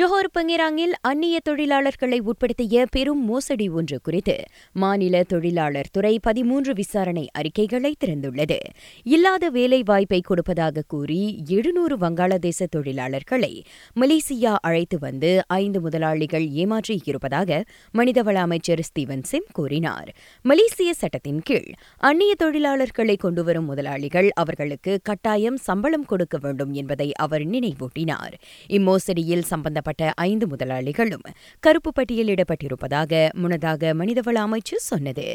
Johor பங்கிராங்கில் அந்நிய தொழிலாளர்களை உட்படுத்திய பெரும் மோசடி ஒன்று குறித்து மாநில தொழிலாளர் துறை பதிமூன்று விசாரணை அறிக்கைகளை திறந்துள்ளது. இல்லாத வேலை வாய்ப்பை கொடுப்பதாக கூறி எழுநூறு வங்காளதேச தொழிலாளர்களை மலேசியா அழைத்து வந்து ஐந்து முதலாளிகள் ஏமாற்றியிருப்பதாக மனிதவள அமைச்சர் ஸ்டீவன் சிம் கூறினார். மலேசிய சட்டத்தின் கீழ் அந்நிய தொழிலாளர்களை கொண்டுவரும் முதலாளிகள் அவர்களுக்கு கட்டாயம் சம்பளம் கொடுக்க வேண்டும் என்பதை அவர் நினைவூட்டினார். இம்மோசடியில் சம்பந்த சம்பந்தப்பட்ட ஐந்து முதலாளிகளும் கருப்பு பட்டியலிடப்பட்டிருப்பதாக முன்னதாக மனிதவள அமைச்சு சொன்னது.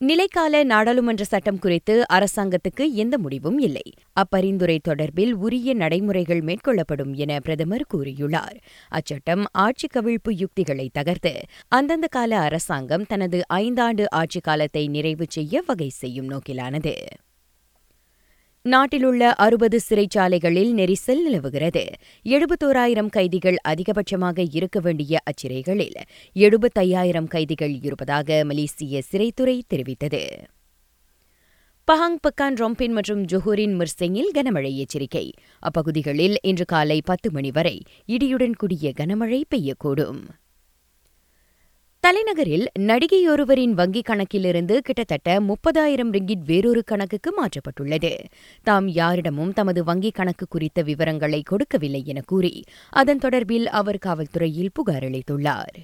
நிலைக்கால நாடாளுமன்ற சட்டம் குறித்து அரசாங்கத்துக்கு எந்த முடிவும் இல்லை. அப்பரிந்துரை தொடர்பில் உரிய நடைமுறைகள் மேற்கொள்ளப்படும் என பிரதமர் கூறியுள்ளார். அச்சட்டம் ஆட்சி கவிழ்ப்பு யுக்திகளை தகர்த்து அந்தந்த கால அரசாங்கம் தனது ஐந்தாண்டு ஆட்சி காலத்தை நிறைவு செய்ய வகை செய்யும் நோக்கிலானது. நாட்டிலுள்ள அறுபது சிறைச்சாலைகளில் நெரிசல் நிலவுகிறது. எழுபத்தோராயிரம் கைதிகள் அதிகபட்சமாக இருக்க வேண்டிய அச்சிறைகளில் எழுபத்தையாயிரம் கைதிகள் இருப்பதாக மலேசிய சிறைத்துறை தெரிவித்தது. பஹாங் பக்கான் ரொம்பின் மற்றும் ஜொஹூரின் மிர்சிங்கில் கனமழை எச்சரிக்கை. அப்பகுதிகளில் இன்று காலை பத்து மணி வரை இடியுடன் கூடிய கனமழை பெய்யக்கூடும். தலைநகரில் நடிகையொருவரின் வங்கிக் கணக்கிலிருந்து கிட்டத்தட்ட முப்பதாயிரம் ரிங்கிட் வேறொரு கணக்குக்கு மாற்றப்பட்டுள்ளது. தாம் யாரிடமும் தமது வங்கிக் கணக்கு குறித்த விவரங்களை கொடுக்கவில்லை என கூறி அதன் தொடர்பில் அவர் காவல்துறையில் புகார் அளித்துள்ளார்.